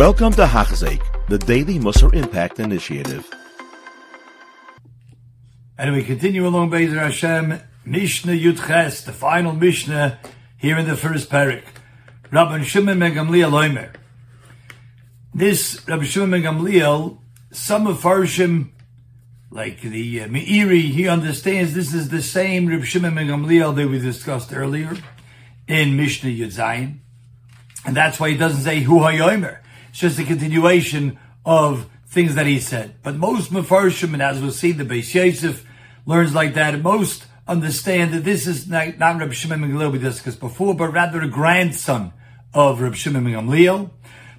Welcome to Hachzik, the Daily Musar Impact Initiative. And we continue along Bezer Hashem, Mishnah Yudches, the final Mishnah here in the first parak. Rabbi Shimon ben Gamliel. This Rabbi Shimon ben Gamliel, some of Farshim, like the uh, Meiri, he understands this is the same Rabbi Shimon ben Gamliel that we discussed earlier in Mishnah Yudzayin. And that's why he doesn't say Hu HaYomer. It's just a continuation of things that he said. But most Mefarshim, and as we'll see, the Beis Yosef learns like that. Most understand that this is not, not Reb Shimon Gamliel we discussed before, but rather a grandson of Reb Shimon Gamliel.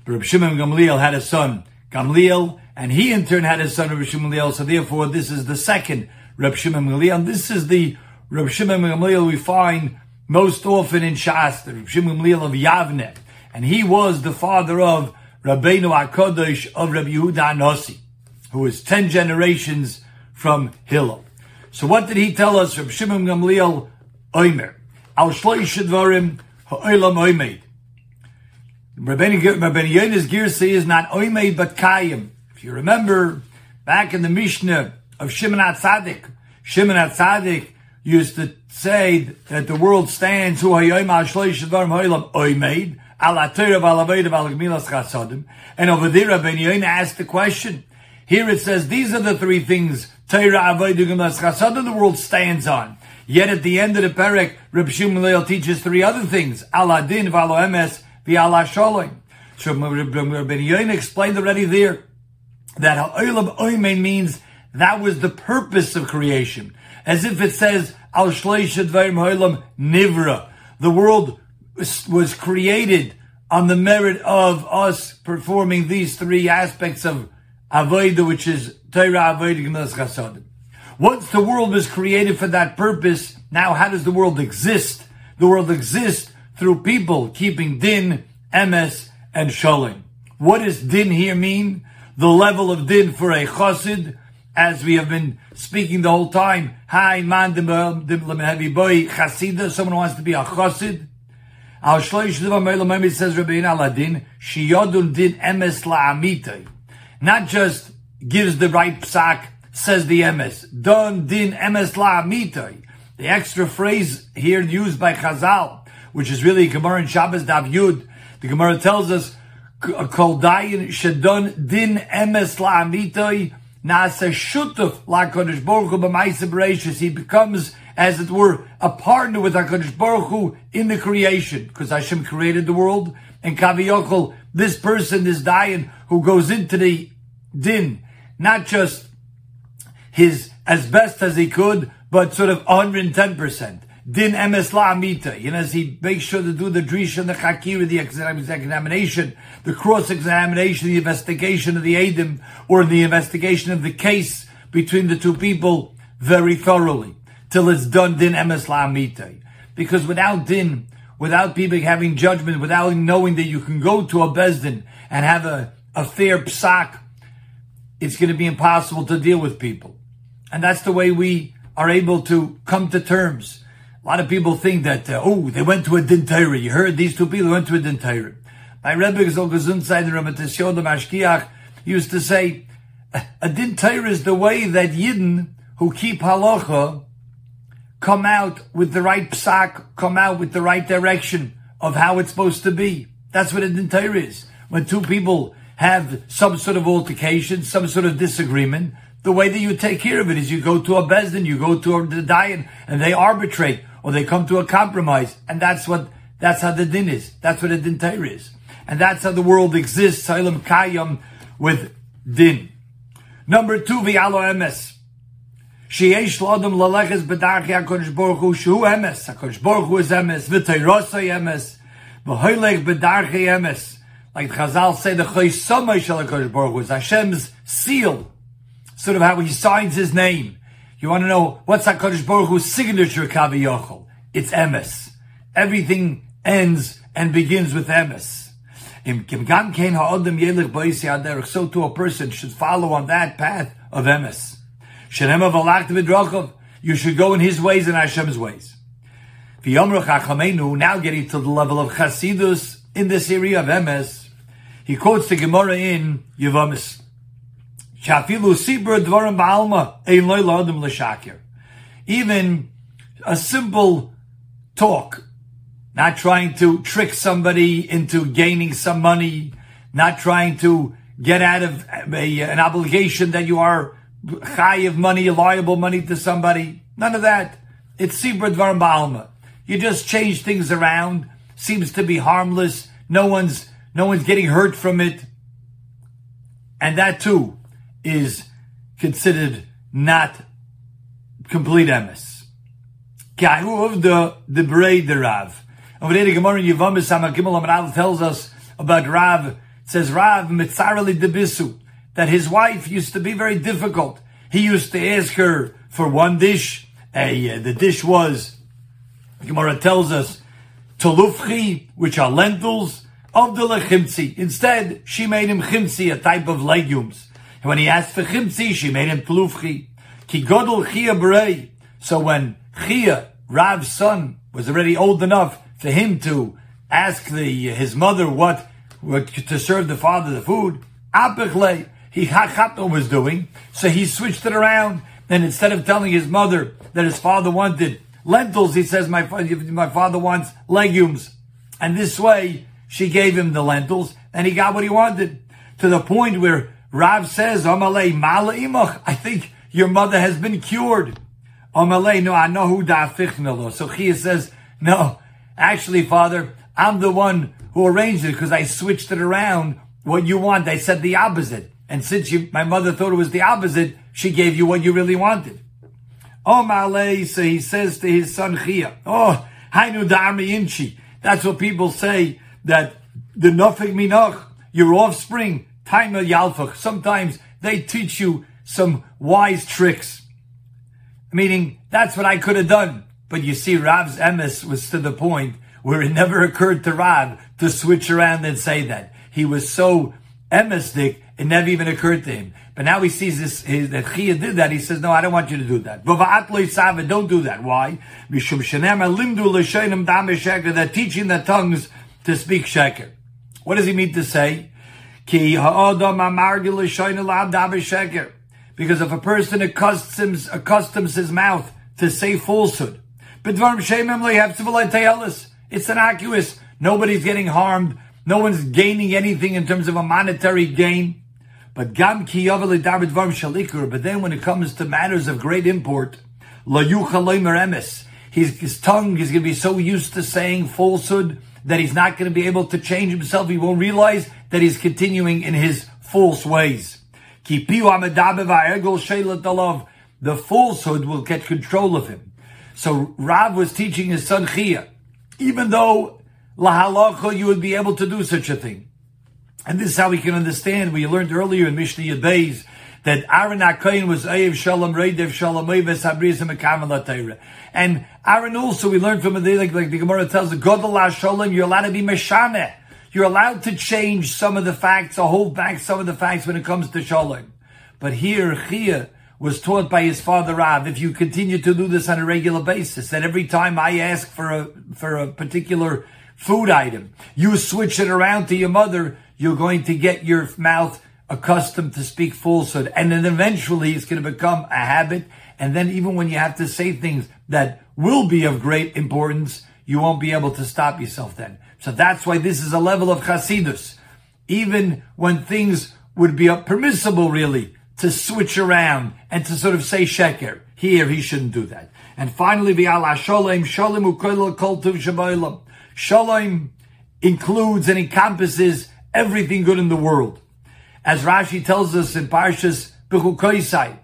But Reb Shimon Gamliel had a son, Gamliel, and he in turn had a son, Reb Shimon Gamliel. So therefore, this is the second Reb Shimon Gamliel. And this is the Reb Shimon Gamliel we find most often in Shas, the Reb Shimon Gamliel of Yavne. And he was the father of Rabbeinu HaKadosh of Rabbi Yehuda Nasi, who was 10 generations from Hillel. So what did he tell us? Rabbi Shimon Gamliel Oimer. Al shloish dvarim ha'olam oimed. Rabbeinu Yona's Girsi is not oimed but kayim. If you remember, back in the Mishnah of Shimon HaTzadik, Shimon HaTzadik used to say that the world stands ha'olam oimed. And over there, Rabbeinu Yonah asked the question. Here it says, these are the three things Torah, Avodah, Gemas, Chasad, the world stands on. Yet at the end of the Perek, Reb Shmuel teaches three other things. Aladin, Valo Emes, V'ala Sholem. So Rabbeinu Yonah explained already there that Ha'olam Oimen means that was the purpose of creation. As if it says, Al Shleisha Dvarim Ha'olam Nivra. The world was created on the merit of us performing these three aspects of Avodah, which is Torah, Avodah, Gemas, Chasadim. Once the world was created for that purpose, now how does the world exist? The world exists through people keeping din, emes, and sholim. What does din here mean? The level of din for a chassid, as we have been speaking the whole time. Hi, man, boy, chasida, someone wants to be a chassid. Al shloish diva says Rabbein Aladin, shiyodun din emes la'amitay. Not just gives the right psak, says the emes. Don din emes la'amitay. The extra phrase here used by Chazal, which is really Gemara and Shabbos Daf Yud, the Gemara tells us, Kol dayin shedon din emes la'amitay, nasa shutuf la'kodesh baruch hu b'maisa He becomes as it were, a partner with HaKadosh Baruch Hu in the creation, because Hashem created the world, and Kaviyokol, this person, this Dayan, who goes into the din, not just his as best as he could, but sort of 110%. Din emes la'amita. You know, as he makes sure to do the drisha, the chakira, the examination, the cross-examination, the investigation of the Adim, or the investigation of the case between the two people very thoroughly till it's done din emes la'amite. Because without din, without people having judgment, without knowing that you can go to a bezdin and have a, a fair psak, it's going to be impossible to deal with people. And that's the way we are able to come to terms. A lot of people think that, uh, oh, they went to a din Torah. You heard these two people went to a din Torah. My Rebbe Gesundheit and Rebbe Tesyon the Mashkiach used to say, a din Torah is the way that Yidden who keep halacha come out with the right psak, come out with the right direction of how it's supposed to be. That's what a din Torah is. When two people have some sort of altercation, some sort of disagreement, the way that you take care of it is you go to a bezdin, you go to the dayan, and they arbitrate, or they come to a compromise, and that's what, that's how the din is. That's what a din is. And that's how the world exists, Sa'ilam Kayam, with din. Number two, Vialo emes. Sheyesh Lodom Laleches Badachi HaKadosh Baruch Hu Shu Emes. HaKadosh Baruch Hu is Emes. V'tayrosay Emes. V'hoylech Badachi Emes. Like Chazal say, the Chaysomay Shel HaKadosh Baruch Hu is Hashem's seal. Sort of how he signs his name. You want to know what's HaKadosh Baruch Hu's signature Kavi Kaviyachol? It's Emes. Everything ends and begins with Emes. So too a person should follow on that path of Emes. You should go in his ways and Hashem's ways. Now getting to the level of Chasidus in this area of Emes, He quotes the Gemara in Yevamis. Even a simple talk, not trying to trick somebody into gaining some money, not trying to get out of a, an obligation that you are of money, liable money to somebody. None of that. It's sibur dvarim ba'alma. You just change things around. Seems to be harmless. No one's no one's getting hurt from it. And that too is considered not complete emes. of the the braid the Rav. Over there, the Gemara in Yevamis Gimel Amarav tells us about Rav. It says Rav mitzarali debisu that his wife used to be very difficult. He used to ask her for one dish. Uh, the dish was, Gemara tells us, tolufchi, which are lentils, of the lechimtzi. Instead, she made him chimtzi, a type of legumes. And when he asked for chimtzi, she made him tlufchi. Ki godel chia berei. So when Chia, Rav's son, was already old enough for him to ask the his mother what, what to serve the father the food, apichle, he Chachatno was doing, so he switched it around. And instead of telling his mother that his father wanted lentils, he says, my, my father wants legumes. And this way, she gave him the lentils, and he got what he wanted. To the point where Rav says, Amalei mala imach, I think your mother has been cured. Amalei, no, I know who da'afichnalo. So Chia says, no, actually, father, I'm the one who arranged it because I switched it around. What you want, I said the opposite. And since you, my mother thought it was the opposite, she gave you what you really wanted. Oh, Malay, so he says to his son Chia, oh, Hainu Da'armi Inchi. That's what people say that the nofik minoch, your offspring, time yalfach, sometimes they teach you some wise tricks. Meaning, that's what I could have done. But you see, Rav's emes was to the point where it never occurred to Rav to switch around and say that. He was so emesdik, it never even occurred to him. But now he sees this, his, that Chia did that. He says, no, I don't want you to do that. Don't do that. Why? They're teaching the tongues to speak sheker. What does he mean to say? Because if a person accustoms, accustoms his mouth to say falsehood, it's innocuous. Nobody's getting harmed. No one's gaining anything in terms of a monetary gain. But gam ki david varm shalikur. But then when it comes to matters of great import, la yucha his, his tongue is going to be so used to saying falsehood that he's not going to be able to change himself. He won't realize that he's continuing in his false ways. The falsehood will get control of him. So Rav was teaching his son Chia, even though lahalacha you would be able to do such a thing. And this is how we can understand. We learned earlier in Mishnah Yadbeis that Aaron HaKoyin was Ayev Shalom Reidev Shalom Mekamal And Aaron also, we learned from the, like, like the Gemara tells, Godel Shalom, you're allowed to be Meshaneh. You're allowed to change some of the facts or hold back some of the facts when it comes to Shalom. But here, Chia was taught by his father Rav, if you continue to do this on a regular basis, that every time I ask for a, for a particular food item, you switch it around to your mother, you're going to get your mouth accustomed to speak falsehood. And then eventually it's going to become a habit. And then even when you have to say things that will be of great importance, you won't be able to stop yourself then. So that's why this is a level of chasidus. Even when things would be permissible really to switch around and to sort of say sheker. Here he shouldn't do that. And finally, v'ala shalom, shalom ukoil kol tuv Shalom includes and encompasses everything good in the world. As Rashi tells us in Parshas Bechukoisai,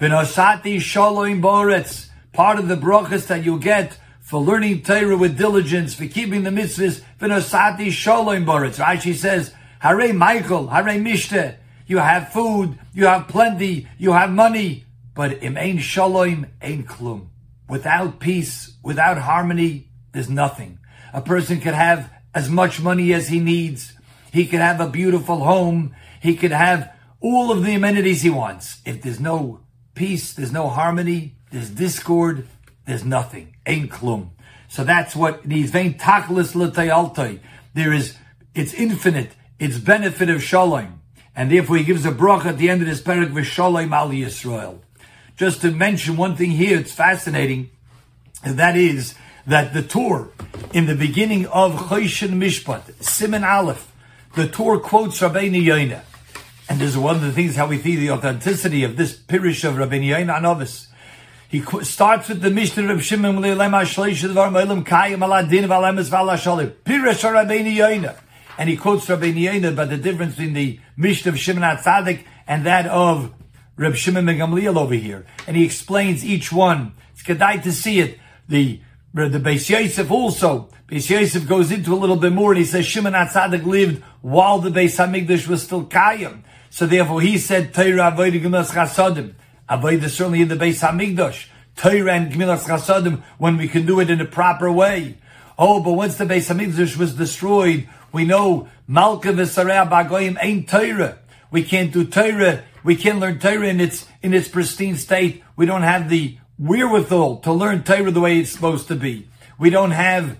V'nosati shalom boretz, part of the brachas that you get for learning Torah with diligence, for keeping the mitzvahs, v'nosati shalom boretz. Rashi says, Hare Michael, Hare Mishte, you have food, you have plenty, you have money, but im ein shalom, ein klum. Without peace, without harmony, there's nothing. A person can have as much money as he needs. He could have a beautiful home. He could have all of the amenities he wants. If there's no peace, there's no harmony, there's discord, there's nothing. Ain't klum. So that's what these vein taklis l'tayaltai. There is, it's infinite its benefit of Shalom. And therefore he gives a bracha at the end of this parak v'Shalom al Yisrael. Just to mention one thing here, it's fascinating, and that is that the Torah, in the beginning of Choshen Mishpat, Simon Aleph, the Torah quotes Rabbeinu Yoina. And this is one of the things how we see the authenticity of this pirish of Rabbeinu Yoina Anovis. He starts with the Mishnah of Shimon Leilema Shleish Dvar Melim Kayim Aladin Valemes Valashalim. Pirish Rabbeinu Yoina. And he quotes Rabbeinu Yoina about the difference between the Mishnah of Shimon Atzadik and that of Reb Shimon Ben Gamliel over here. And he explains each one. It's kedai to see it. The the Beis Yosef also. Beis Yosef goes into a little bit more and he says Shimon Atzadik lived while the Beis Hamikdash was still Kayim. So therefore he said Torah Avodah Gemas Chasadim. Avodah certainly in the Beis Hamikdash. Torah and Gemilas Chasadim when we can do it in a proper way. Oh, but once the Beis Hamikdash was destroyed, we know Malka v'Sarei Bagoyim ain't Torah. We can't do Torah. We can't learn Torah in its in its pristine state. We don't have the wherewithal to learn Torah the way it's supposed to be. We don't have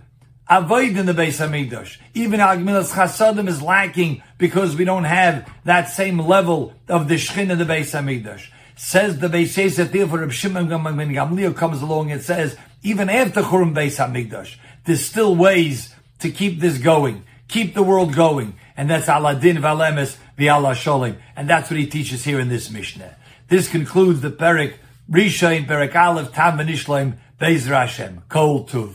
avoid in the Beis Hamikdash. Even Agmilas Chasadim is lacking because we don't have that same level of the Shechin in the Beis Hamikdash. Says the Beis Yosef, therefore Reb Shimon Gamliel comes along and says, even after Churim Beis Hamikdash, there's still ways to keep this going, keep the world going, and that's Aladin Valemes V'Allah Sholim, and that's what he teaches here in this Mishnah. This concludes the Perik Rishain Perik Aleph Tam Benishleim Bezer Hashem Kol Tuv.